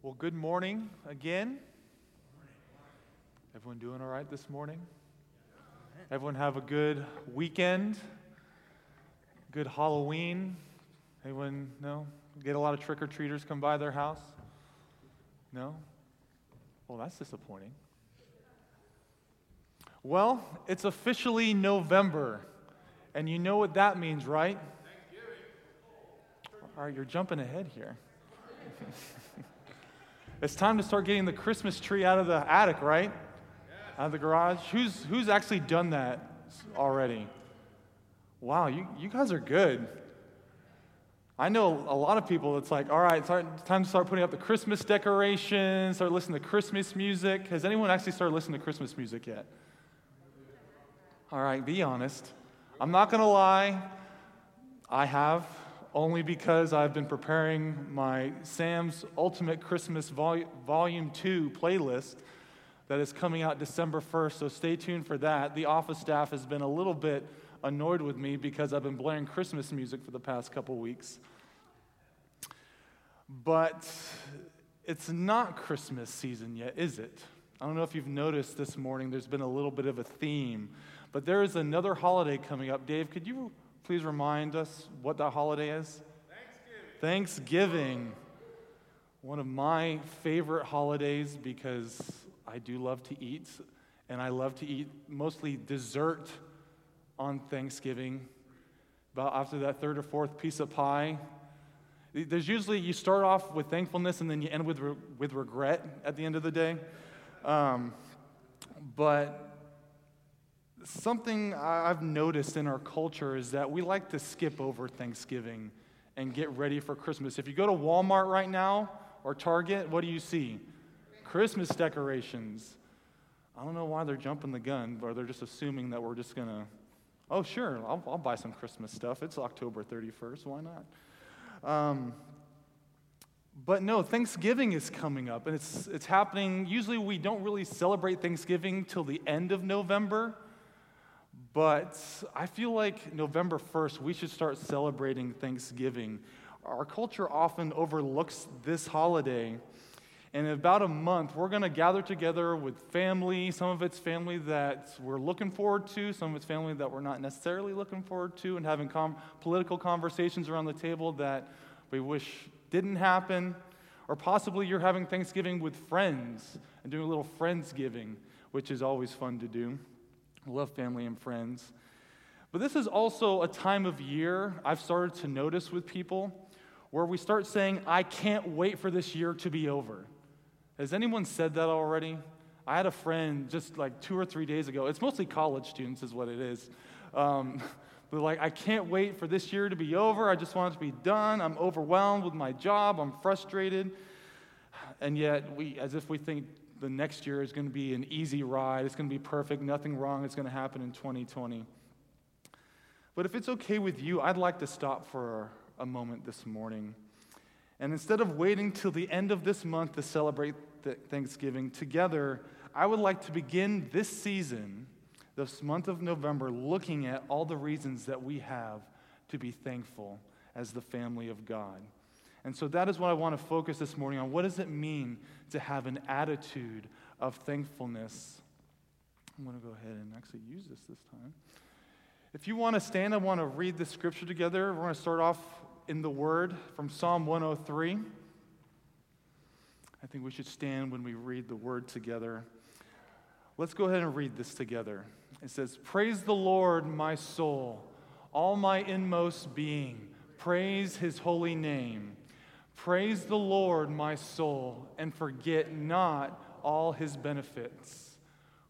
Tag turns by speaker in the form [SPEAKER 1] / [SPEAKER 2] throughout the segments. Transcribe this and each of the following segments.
[SPEAKER 1] Well, good morning again. Everyone doing all right this morning? Everyone have a good weekend? Good Halloween? Anyone, no? Get a lot of trick or treaters come by their house? No? Well, that's disappointing. Well, it's officially November, and you know what that means, right? All right, you're jumping ahead here. it's time to start getting the Christmas tree out of the attic, right? Out of the garage. Who's, who's actually done that already? Wow, you, you guys are good. I know a lot of people, it's like, all right, it's time to start putting up the Christmas decorations, start listening to Christmas music. Has anyone actually started listening to Christmas music yet? All right, be honest. I'm not going to lie, I have only because I've been preparing my Sam's Ultimate Christmas Vol- Volume 2 playlist that is coming out December 1st, so stay tuned for that. The office staff has been a little bit annoyed with me because I've been blaring Christmas music for the past couple weeks. But it's not Christmas season yet, is it? I don't know if you've noticed this morning, there's been a little bit of a theme. But there is another holiday coming up. Dave, could you please remind us what that holiday is? Thanksgiving. Thanksgiving. One of my favorite holidays because I do love to eat, and I love to eat mostly dessert on Thanksgiving. About after that third or fourth piece of pie, there's usually you start off with thankfulness and then you end with, re- with regret at the end of the day. Um, but something I've noticed in our culture is that we like to skip over Thanksgiving and get ready for Christmas. If you go to Walmart right now or Target, what do you see? Christmas decorations. I don't know why they're jumping the gun, or they're just assuming that we're just going to, oh, sure, I'll, I'll, buy some Christmas stuff. It's October 31st. Why not? Um, but no, Thanksgiving is coming up, and it's, it's happening. Usually, we don't really celebrate Thanksgiving till the end of November. But I feel like November 1st, we should start celebrating Thanksgiving. Our culture often overlooks this holiday. And in about a month, we're going to gather together with family. Some of it's family that we're looking forward to, some of it's family that we're not necessarily looking forward to, and having com- political conversations around the table that we wish didn't happen. Or possibly you're having Thanksgiving with friends and doing a little Friendsgiving, which is always fun to do love family and friends. But this is also a time of year I've started to notice with people where we start saying, I can't wait for this year to be over. Has anyone said that already? I had a friend just like two or three days ago. It's mostly college students, is what it is. Um, but like, I can't wait for this year to be over. I just want it to be done. I'm overwhelmed with my job. I'm frustrated. And yet, we, as if we think the next year is going to be an easy ride. It's going to be perfect. Nothing wrong is going to happen in 2020. But if it's okay with you, I'd like to stop for a moment this morning. And instead of waiting till the end of this month to celebrate Thanksgiving together, I would like to begin this season, this month of November, looking at all the reasons that we have to be thankful as the family of God. And so that is what I want to focus this morning on. What does it mean to have an attitude of thankfulness? I'm going to go ahead and actually use this this time. If you want to stand, I want to read the scripture together. We're going to start off in the Word from Psalm 103. I think we should stand when we read the Word together. Let's go ahead and read this together. It says, Praise the Lord, my soul, all my inmost being. Praise his holy name. Praise the Lord, my soul, and forget not all his benefits,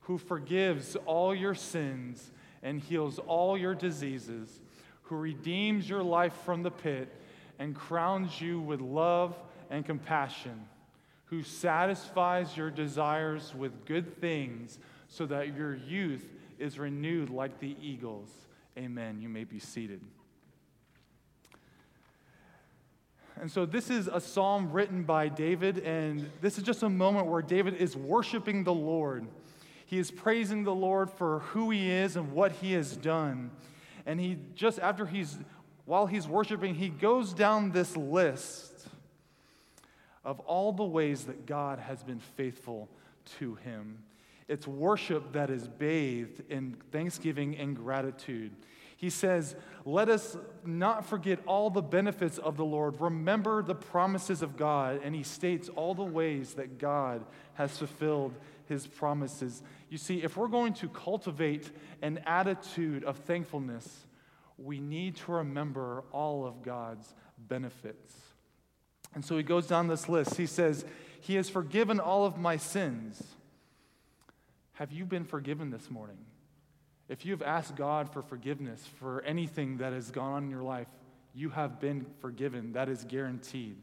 [SPEAKER 1] who forgives all your sins and heals all your diseases, who redeems your life from the pit and crowns you with love and compassion, who satisfies your desires with good things so that your youth is renewed like the eagles. Amen. You may be seated. And so, this is a psalm written by David, and this is just a moment where David is worshiping the Lord. He is praising the Lord for who he is and what he has done. And he just after he's, while he's worshiping, he goes down this list of all the ways that God has been faithful to him. It's worship that is bathed in thanksgiving and gratitude. He says, Let us not forget all the benefits of the Lord. Remember the promises of God. And he states all the ways that God has fulfilled his promises. You see, if we're going to cultivate an attitude of thankfulness, we need to remember all of God's benefits. And so he goes down this list. He says, He has forgiven all of my sins. Have you been forgiven this morning? If you've asked God for forgiveness for anything that has gone on in your life, you have been forgiven. That is guaranteed.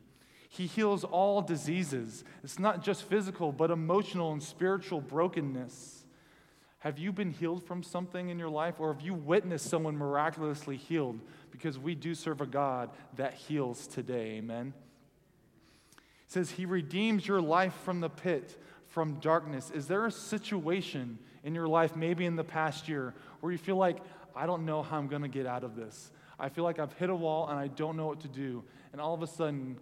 [SPEAKER 1] He heals all diseases. It's not just physical, but emotional and spiritual brokenness. Have you been healed from something in your life, or have you witnessed someone miraculously healed? Because we do serve a God that heals today. Amen. It says, He redeems your life from the pit from darkness? Is there a situation in your life, maybe in the past year, where you feel like, I don't know how I'm going to get out of this? I feel like I've hit a wall and I don't know what to do. And all of a sudden,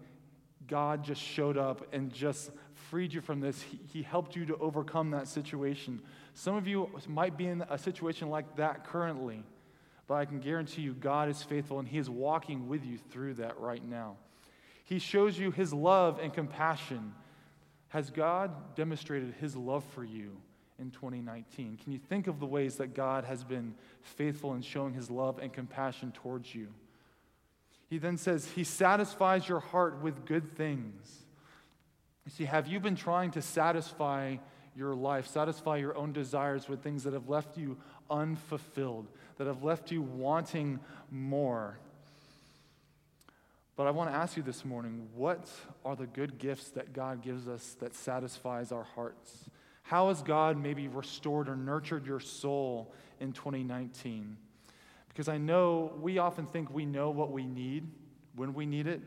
[SPEAKER 1] God just showed up and just freed you from this. He, he helped you to overcome that situation. Some of you might be in a situation like that currently, but I can guarantee you God is faithful and He is walking with you through that right now. He shows you His love and compassion has God demonstrated his love for you in 2019? Can you think of the ways that God has been faithful in showing his love and compassion towards you? He then says, He satisfies your heart with good things. You see, have you been trying to satisfy your life, satisfy your own desires with things that have left you unfulfilled, that have left you wanting more? But I want to ask you this morning what are the good gifts that God gives us that satisfies our hearts? How has God maybe restored or nurtured your soul in 2019? Because I know we often think we know what we need when we need it,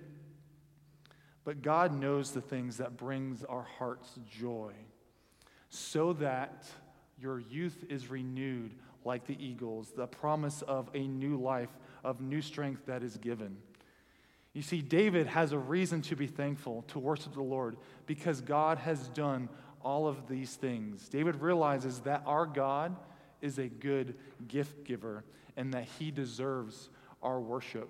[SPEAKER 1] but God knows the things that brings our hearts joy so that your youth is renewed like the eagles, the promise of a new life, of new strength that is given. You see, David has a reason to be thankful, to worship the Lord, because God has done all of these things. David realizes that our God is a good gift giver and that he deserves our worship.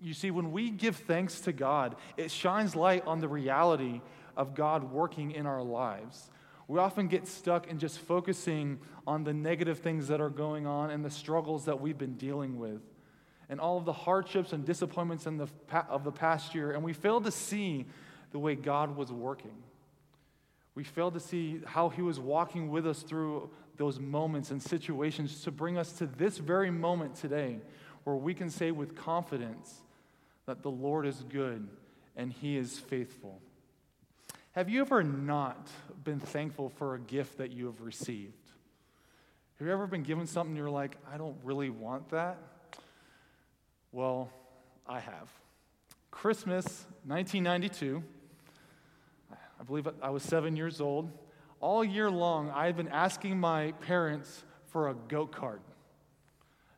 [SPEAKER 1] You see, when we give thanks to God, it shines light on the reality of God working in our lives. We often get stuck in just focusing on the negative things that are going on and the struggles that we've been dealing with and all of the hardships and disappointments in the, of the past year, and we fail to see the way God was working. We failed to see how He was walking with us through those moments and situations to bring us to this very moment today, where we can say with confidence that the Lord is good and He is faithful. Have you ever not been thankful for a gift that you have received? Have you ever been given something you're like, I don't really want that? Well, I have. Christmas 1992, I believe I was seven years old. All year long, I had been asking my parents for a go kart.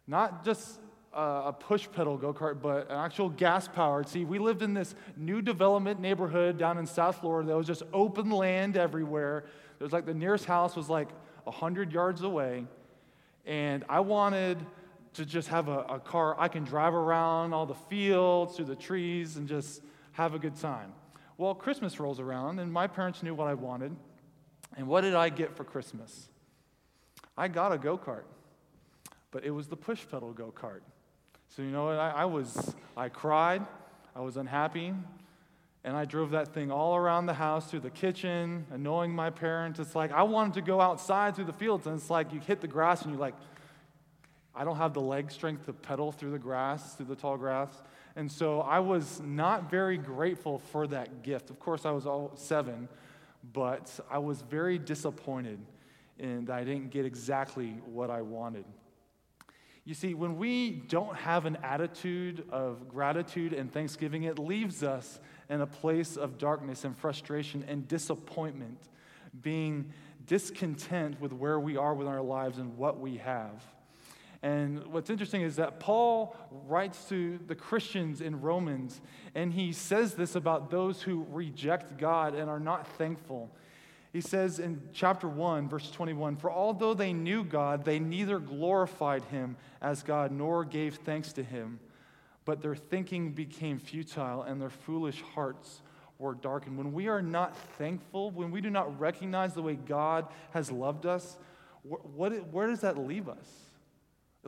[SPEAKER 1] Not just a push pedal go kart, but an actual gas powered. See, we lived in this new development neighborhood down in South Florida that was just open land everywhere. There was like the nearest house was like 100 yards away. And I wanted to just have a, a car I can drive around all the fields, through the trees, and just have a good time. Well, Christmas rolls around, and my parents knew what I wanted. And what did I get for Christmas? I got a go kart, but it was the push pedal go kart. So, you know what? I, I, was, I cried, I was unhappy, and I drove that thing all around the house, through the kitchen, annoying my parents. It's like I wanted to go outside through the fields, and it's like you hit the grass and you're like, I don't have the leg strength to pedal through the grass, through the tall grass. And so I was not very grateful for that gift. Of course, I was all seven, but I was very disappointed in that I didn't get exactly what I wanted. You see, when we don't have an attitude of gratitude and thanksgiving, it leaves us in a place of darkness and frustration and disappointment, being discontent with where we are with our lives and what we have. And what's interesting is that Paul writes to the Christians in Romans, and he says this about those who reject God and are not thankful. He says in chapter 1, verse 21 For although they knew God, they neither glorified him as God nor gave thanks to him, but their thinking became futile and their foolish hearts were darkened. When we are not thankful, when we do not recognize the way God has loved us, what, where does that leave us?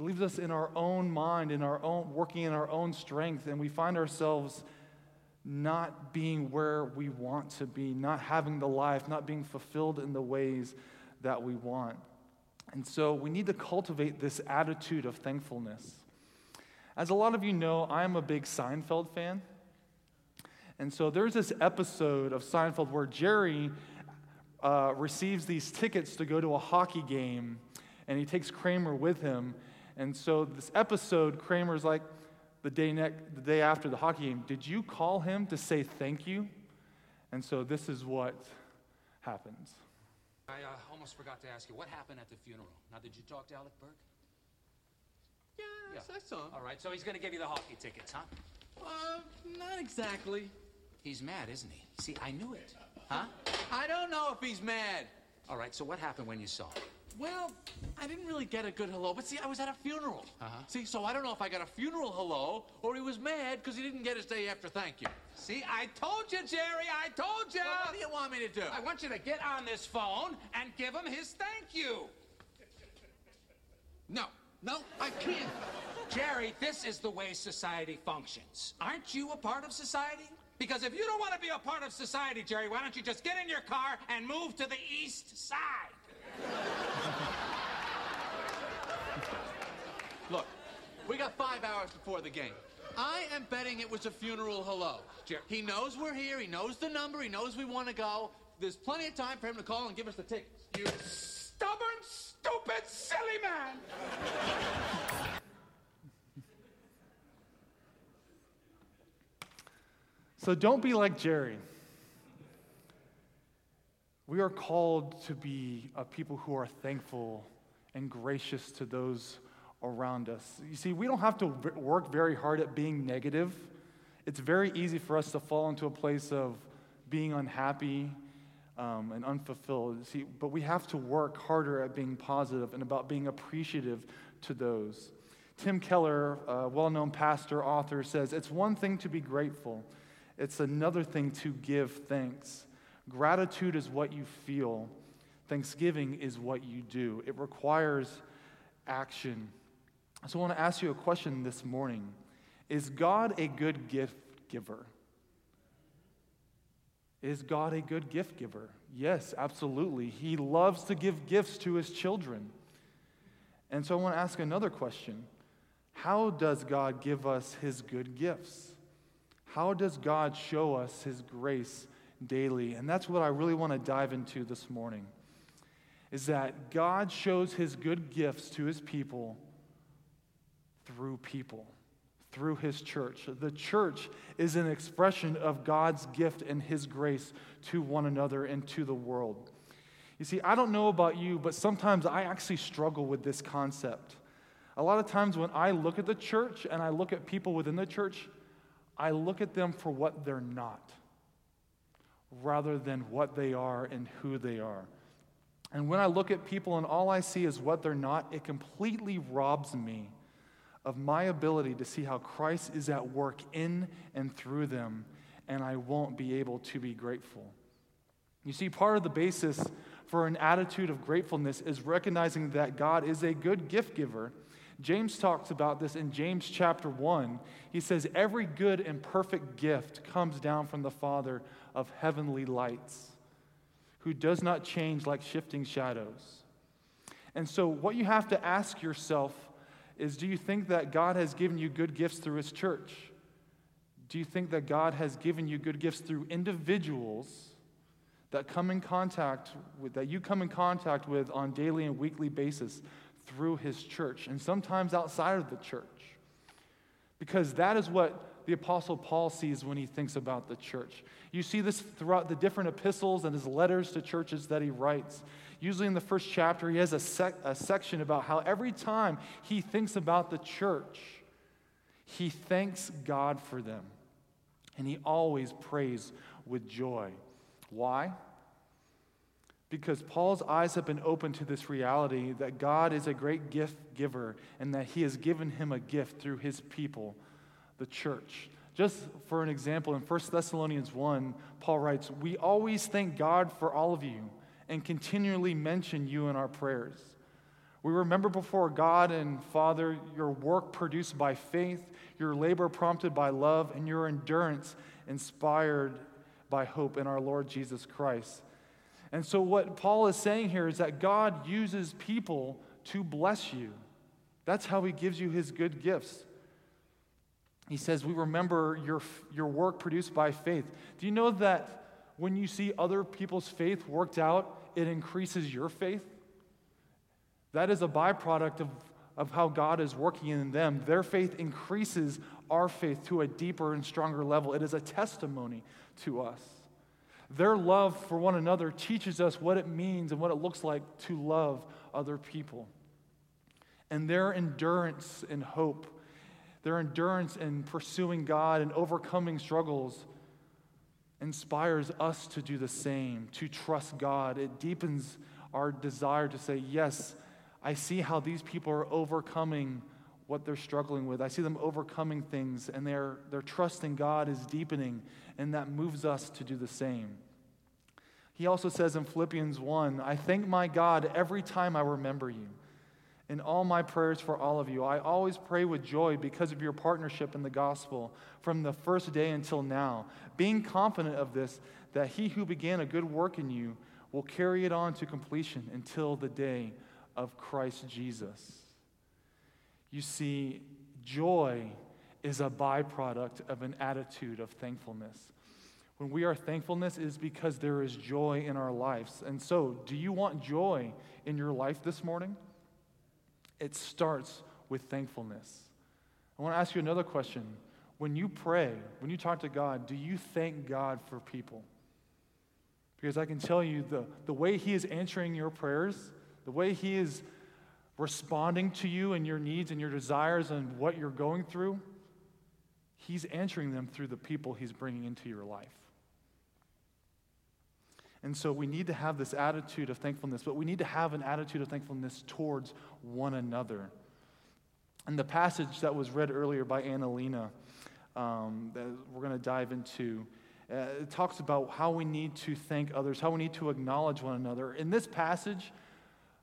[SPEAKER 1] It leaves us in our own mind, in our own working in our own strength, and we find ourselves not being where we want to be, not having the life, not being fulfilled in the ways that we want. And so we need to cultivate this attitude of thankfulness. As a lot of you know, I am a big Seinfeld fan. And so there's this episode of Seinfeld where Jerry uh, receives these tickets to go to a hockey game, and he takes Kramer with him. And so this episode, Kramer's like, the day, ne- the day after the hockey game, did you call him to say thank you? And so this is what happens.
[SPEAKER 2] I uh, almost forgot to ask you, what happened at the funeral? Now, did you talk to Alec Burke?
[SPEAKER 3] Yeah, yeah. I saw him.
[SPEAKER 2] All right, so he's going to give you the hockey tickets, huh?
[SPEAKER 3] Uh, not exactly.
[SPEAKER 2] He's mad, isn't he? See, I knew it. Huh?
[SPEAKER 3] I don't know if he's mad.
[SPEAKER 2] All right, so what happened when you saw him?
[SPEAKER 3] Well, I didn't really get a good hello, but see, I was at a funeral.
[SPEAKER 2] Uh-huh.
[SPEAKER 3] See, so I don't know if I got a funeral hello or he was mad because he didn't get his day after thank you.
[SPEAKER 2] See, I told you, Jerry, I told you.
[SPEAKER 3] Well, what do you want me to do?
[SPEAKER 2] I want you to get on this phone and give him his thank you.
[SPEAKER 3] No, no, I can't.
[SPEAKER 2] Jerry, this is the way society functions. Aren't you a part of society? Because if you don't want to be a part of society, Jerry, why don't you just get in your car and move to the east side?
[SPEAKER 3] Look, we got five hours before the game. I am betting it was a funeral hello.
[SPEAKER 2] Jerry.
[SPEAKER 3] He knows we're here. He knows the number. He knows we want to go. There's plenty of time for him to call and give us the tickets.
[SPEAKER 2] You stubborn, stupid, silly man!
[SPEAKER 1] So don't be like Jerry. We are called to be a people who are thankful and gracious to those around us. You see, we don't have to work very hard at being negative. It's very easy for us to fall into a place of being unhappy um, and unfulfilled. See, but we have to work harder at being positive and about being appreciative to those. Tim Keller, a well known pastor, author, says it's one thing to be grateful, it's another thing to give thanks. Gratitude is what you feel, thanksgiving is what you do. It requires action. So I want to ask you a question this morning Is God a good gift giver? Is God a good gift giver? Yes, absolutely. He loves to give gifts to his children. And so I want to ask another question How does God give us his good gifts? How does God show us his grace daily? And that's what I really want to dive into this morning. Is that God shows his good gifts to his people through people, through his church. The church is an expression of God's gift and his grace to one another and to the world. You see, I don't know about you, but sometimes I actually struggle with this concept. A lot of times when I look at the church and I look at people within the church, I look at them for what they're not rather than what they are and who they are. And when I look at people and all I see is what they're not, it completely robs me of my ability to see how Christ is at work in and through them, and I won't be able to be grateful. You see, part of the basis for an attitude of gratefulness is recognizing that God is a good gift giver James talks about this in James chapter 1. He says, Every good and perfect gift comes down from the Father of heavenly lights, who does not change like shifting shadows. And so, what you have to ask yourself is do you think that God has given you good gifts through His church? Do you think that God has given you good gifts through individuals that come in contact with, that you come in contact with on daily and weekly basis through his church and sometimes outside of the church. Because that is what the Apostle Paul sees when he thinks about the church. You see this throughout the different epistles and his letters to churches that he writes. Usually in the first chapter, he has a, sec- a section about how every time he thinks about the church, he thanks God for them. And he always prays with joy. Why? Because Paul's eyes have been opened to this reality that God is a great gift giver and that he has given him a gift through his people, the church. Just for an example, in 1 Thessalonians 1, Paul writes, We always thank God for all of you and continually mention you in our prayers. We remember before God and Father your work produced by faith, your labor prompted by love, and your endurance inspired by hope in our Lord Jesus Christ. And so, what Paul is saying here is that God uses people to bless you. That's how he gives you his good gifts. He says, We remember your, your work produced by faith. Do you know that when you see other people's faith worked out, it increases your faith? That is a byproduct of, of how God is working in them. Their faith increases our faith to a deeper and stronger level. It is a testimony to us. Their love for one another teaches us what it means and what it looks like to love other people. And their endurance and hope, their endurance in pursuing God and overcoming struggles, inspires us to do the same, to trust God. It deepens our desire to say, Yes, I see how these people are overcoming what they're struggling with. I see them overcoming things, and their, their trust in God is deepening, and that moves us to do the same. He also says in Philippians 1 I thank my God every time I remember you. In all my prayers for all of you, I always pray with joy because of your partnership in the gospel from the first day until now, being confident of this, that he who began a good work in you will carry it on to completion until the day of Christ Jesus. You see, joy is a byproduct of an attitude of thankfulness. When we are thankfulness is because there is joy in our lives. And so, do you want joy in your life this morning? It starts with thankfulness. I want to ask you another question. When you pray, when you talk to God, do you thank God for people? Because I can tell you the, the way He is answering your prayers, the way He is responding to you and your needs and your desires and what you're going through, He's answering them through the people He's bringing into your life. And so we need to have this attitude of thankfulness, but we need to have an attitude of thankfulness towards one another. And the passage that was read earlier by Annalena, um, that we're going to dive into, uh, it talks about how we need to thank others, how we need to acknowledge one another. In this passage,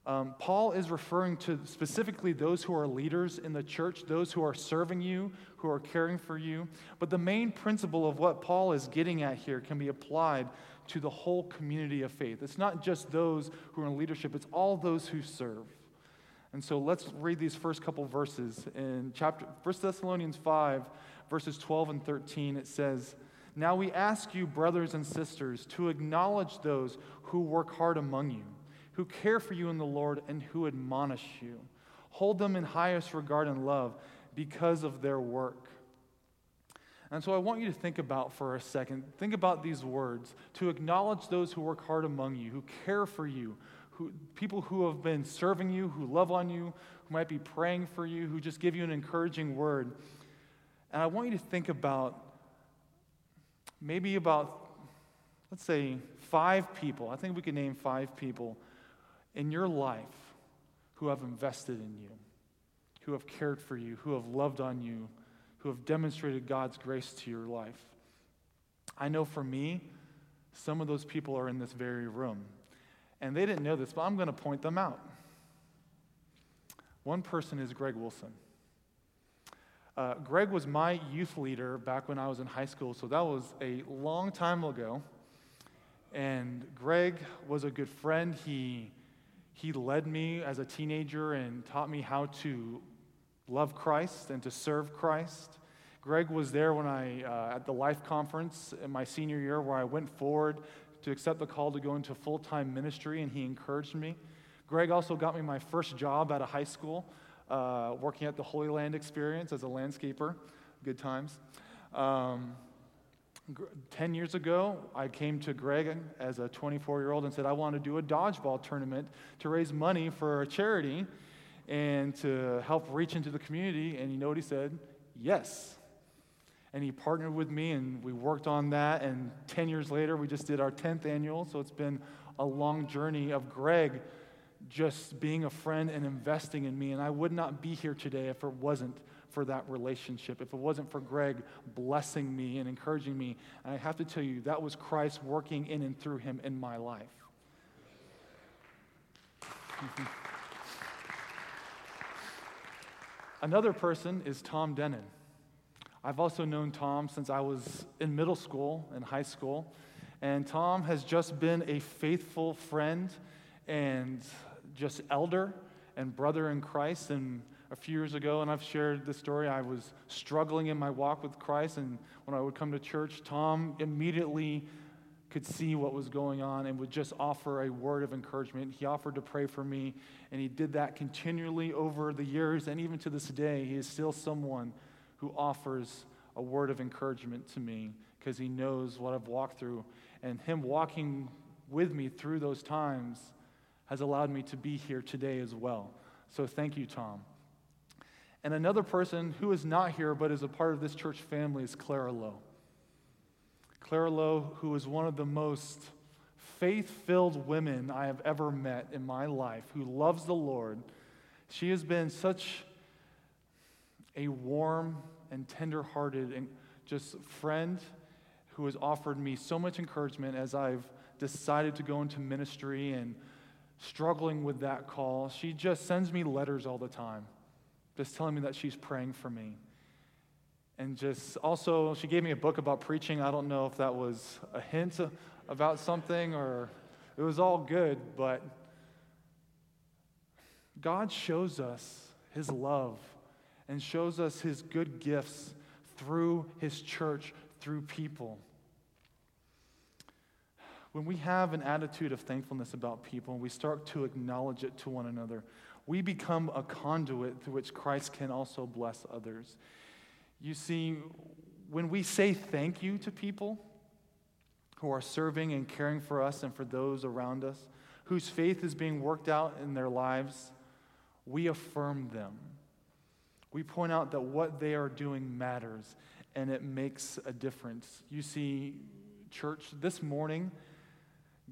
[SPEAKER 1] um, Paul is referring to specifically those who are leaders in the church, those who are serving you, who are caring for you. But the main principle of what Paul is getting at here can be applied to the whole community of faith. It's not just those who are in leadership, it's all those who serve. And so let's read these first couple verses. In chapter 1 Thessalonians 5, verses 12 and 13, it says, Now we ask you, brothers and sisters, to acknowledge those who work hard among you who care for you in the Lord and who admonish you. Hold them in highest regard and love because of their work. And so I want you to think about for a second, think about these words to acknowledge those who work hard among you, who care for you, who, people who have been serving you, who love on you, who might be praying for you, who just give you an encouraging word. And I want you to think about maybe about, let's say, five people. I think we can name five people in your life who have invested in you, who have cared for you, who have loved on you, who have demonstrated God's grace to your life. I know for me, some of those people are in this very room. And they didn't know this, but I'm going to point them out. One person is Greg Wilson. Uh, Greg was my youth leader back when I was in high school, so that was a long time ago. And Greg was a good friend. He he led me as a teenager and taught me how to love Christ and to serve Christ. Greg was there when I, uh, at the Life Conference in my senior year, where I went forward to accept the call to go into full time ministry, and he encouraged me. Greg also got me my first job at a high school, uh, working at the Holy Land Experience as a landscaper. Good times. Um, 10 years ago, I came to Greg as a 24 year old and said, I want to do a dodgeball tournament to raise money for a charity and to help reach into the community. And you know what he said? Yes. And he partnered with me, and we worked on that. And 10 years later, we just did our 10th annual. So it's been a long journey of Greg just being a friend and investing in me. And I would not be here today if it wasn't for that relationship, if it wasn't for Greg blessing me and encouraging me. And I have to tell you, that was Christ working in and through him in my life. Another person is Tom Denon. I've also known Tom since I was in middle school and high school. And Tom has just been a faithful friend and just elder and brother in Christ. And a few years ago, and I've shared this story, I was struggling in my walk with Christ. And when I would come to church, Tom immediately could see what was going on and would just offer a word of encouragement. He offered to pray for me, and he did that continually over the years. And even to this day, he is still someone who offers a word of encouragement to me because he knows what I've walked through. And him walking with me through those times has allowed me to be here today as well. So thank you, Tom. And another person who is not here but is a part of this church family is Clara Lowe. Clara Lowe, who is one of the most faith filled women I have ever met in my life, who loves the Lord. She has been such a warm and tender hearted and just friend who has offered me so much encouragement as I've decided to go into ministry and struggling with that call. She just sends me letters all the time, just telling me that she's praying for me. And just also, she gave me a book about preaching. I don't know if that was a hint about something or it was all good, but God shows us his love and shows us his good gifts through his church, through people. When we have an attitude of thankfulness about people and we start to acknowledge it to one another, we become a conduit through which Christ can also bless others. You see, when we say thank you to people who are serving and caring for us and for those around us, whose faith is being worked out in their lives, we affirm them. We point out that what they are doing matters and it makes a difference. You see, church, this morning,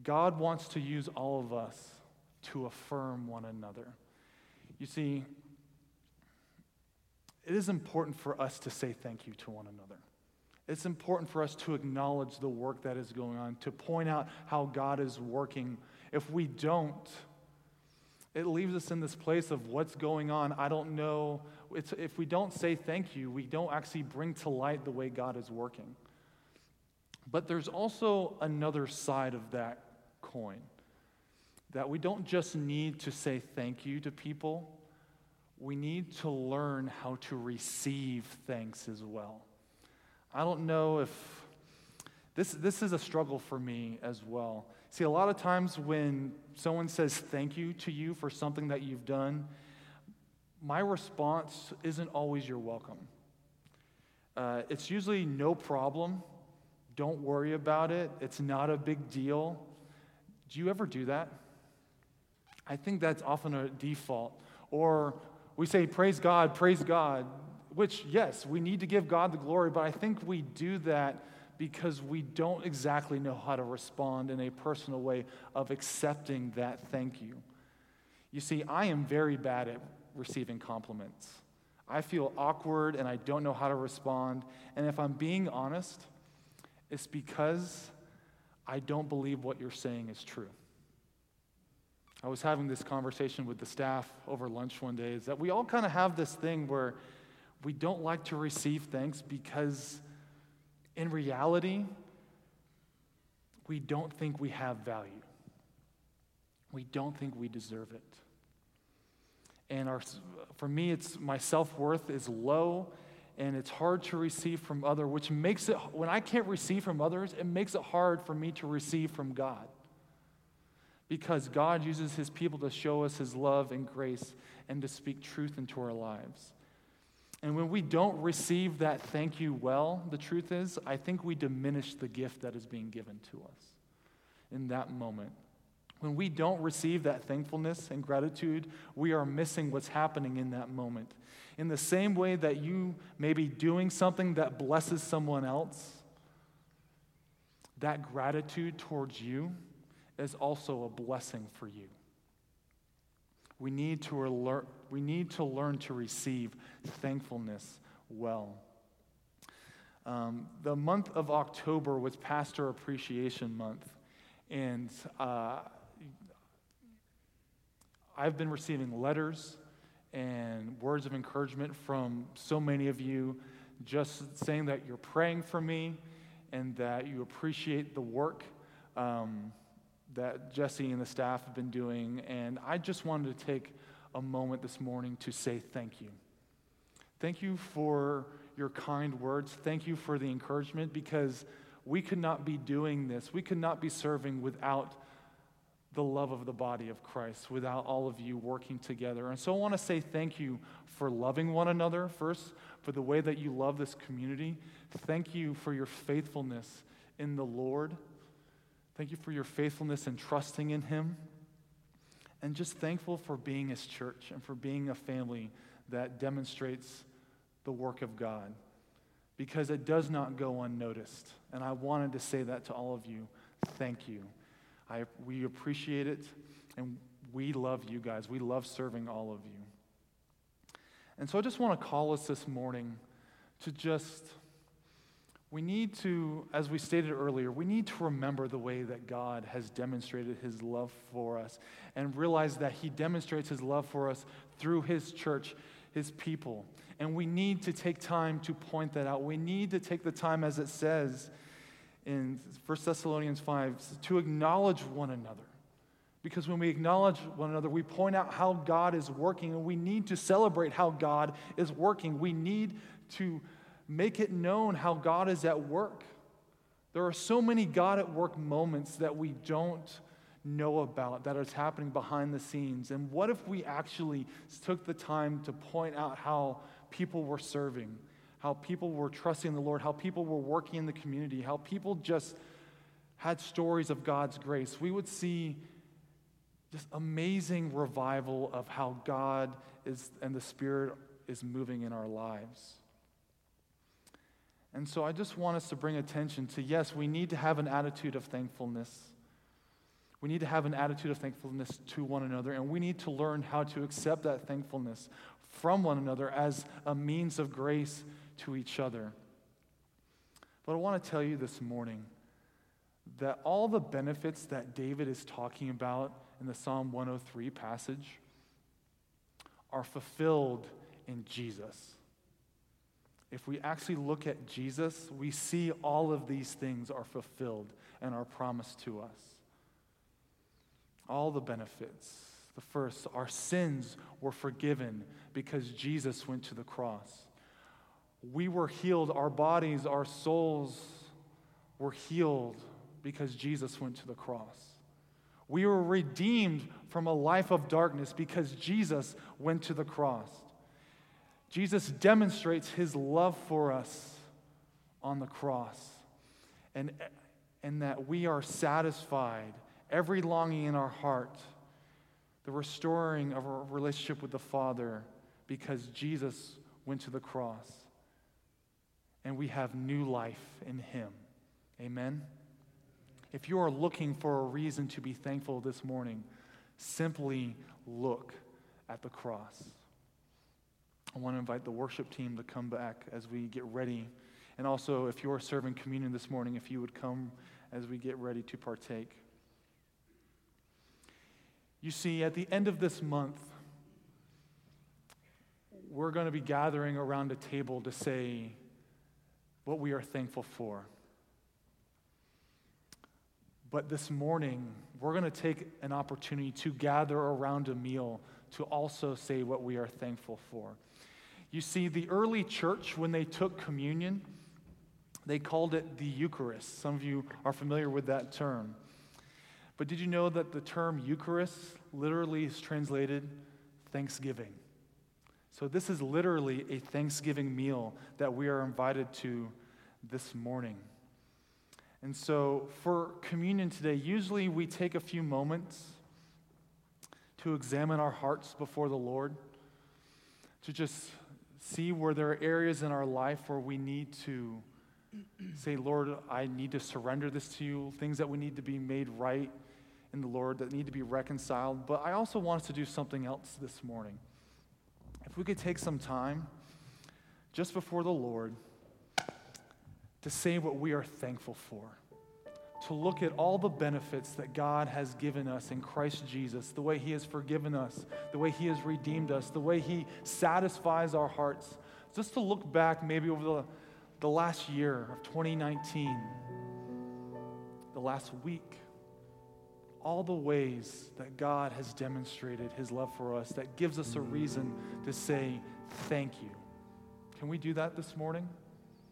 [SPEAKER 1] God wants to use all of us to affirm one another. You see, it is important for us to say thank you to one another. It's important for us to acknowledge the work that is going on, to point out how God is working. If we don't, it leaves us in this place of what's going on. I don't know. It's, if we don't say thank you, we don't actually bring to light the way God is working. But there's also another side of that coin that we don't just need to say thank you to people, we need to learn how to receive thanks as well. I don't know if this, this is a struggle for me as well. See, a lot of times when someone says thank you to you for something that you've done, my response isn't always you're welcome. Uh, it's usually no problem. Don't worry about it. It's not a big deal. Do you ever do that? I think that's often a default. Or we say, Praise God, praise God, which, yes, we need to give God the glory, but I think we do that because we don't exactly know how to respond in a personal way of accepting that thank you. You see, I am very bad at receiving compliments. I feel awkward and I don't know how to respond. And if I'm being honest, it's because I don't believe what you're saying is true. I was having this conversation with the staff over lunch one day is that we all kind of have this thing where we don't like to receive thanks because in reality, we don't think we have value. We don't think we deserve it. And our, for me, it's my self worth is low and it's hard to receive from other, which makes it, when I can't receive from others, it makes it hard for me to receive from God. Because God uses his people to show us his love and grace and to speak truth into our lives. And when we don't receive that thank you well, the truth is, I think we diminish the gift that is being given to us in that moment. When we don't receive that thankfulness and gratitude, we are missing what's happening in that moment. In the same way that you may be doing something that blesses someone else, that gratitude towards you is also a blessing for you. We need to, alert, we need to learn to receive thankfulness well. Um, the month of October was Pastor Appreciation Month, and uh, I've been receiving letters and words of encouragement from so many of you, just saying that you're praying for me and that you appreciate the work um, that Jesse and the staff have been doing. And I just wanted to take a moment this morning to say thank you. Thank you for your kind words. Thank you for the encouragement because we could not be doing this, we could not be serving without the love of the body of Christ without all of you working together. And so I want to say thank you for loving one another first, for the way that you love this community. Thank you for your faithfulness in the Lord. Thank you for your faithfulness and trusting in Him. And just thankful for being His church and for being a family that demonstrates the work of God because it does not go unnoticed. And I wanted to say that to all of you. Thank you. I, we appreciate it, and we love you guys. We love serving all of you. And so I just want to call us this morning to just, we need to, as we stated earlier, we need to remember the way that God has demonstrated his love for us and realize that he demonstrates his love for us through his church, his people. And we need to take time to point that out. We need to take the time, as it says, in 1 Thessalonians 5 to acknowledge one another. Because when we acknowledge one another, we point out how God is working, and we need to celebrate how God is working. We need to make it known how God is at work. There are so many God at work moments that we don't know about that is happening behind the scenes. And what if we actually took the time to point out how people were serving? How people were trusting the Lord, how people were working in the community, how people just had stories of God's grace, we would see just amazing revival of how God is and the Spirit is moving in our lives. And so I just want us to bring attention to yes, we need to have an attitude of thankfulness. We need to have an attitude of thankfulness to one another, and we need to learn how to accept that thankfulness from one another as a means of grace to each other. But I want to tell you this morning that all the benefits that David is talking about in the Psalm 103 passage are fulfilled in Jesus. If we actually look at Jesus, we see all of these things are fulfilled and are promised to us. All the benefits. The first, our sins were forgiven because Jesus went to the cross we were healed. Our bodies, our souls were healed because Jesus went to the cross. We were redeemed from a life of darkness because Jesus went to the cross. Jesus demonstrates his love for us on the cross, and, and that we are satisfied, every longing in our heart, the restoring of our relationship with the Father because Jesus went to the cross and we have new life in Him. Amen? If you are looking for a reason to be thankful this morning, simply look at the cross. I want to invite the worship team to come back as we get ready. And also, if you're serving communion this morning, if you would come as we get ready to partake. You see, at the end of this month, we're going to be gathering around a table to say, what we are thankful for. But this morning, we're going to take an opportunity to gather around a meal to also say what we are thankful for. You see, the early church, when they took communion, they called it the Eucharist. Some of you are familiar with that term. But did you know that the term Eucharist literally is translated thanksgiving? So, this is literally a Thanksgiving meal that we are invited to this morning. And so, for communion today, usually we take a few moments to examine our hearts before the Lord, to just see where there are areas in our life where we need to say, Lord, I need to surrender this to you, things that we need to be made right in the Lord, that need to be reconciled. But I also want us to do something else this morning. If we could take some time just before the Lord to say what we are thankful for, to look at all the benefits that God has given us in Christ Jesus, the way He has forgiven us, the way He has redeemed us, the way He satisfies our hearts, just to look back maybe over the, the last year of 2019, the last week all the ways that God has demonstrated his love for us that gives us a reason to say thank you. Can we do that this morning?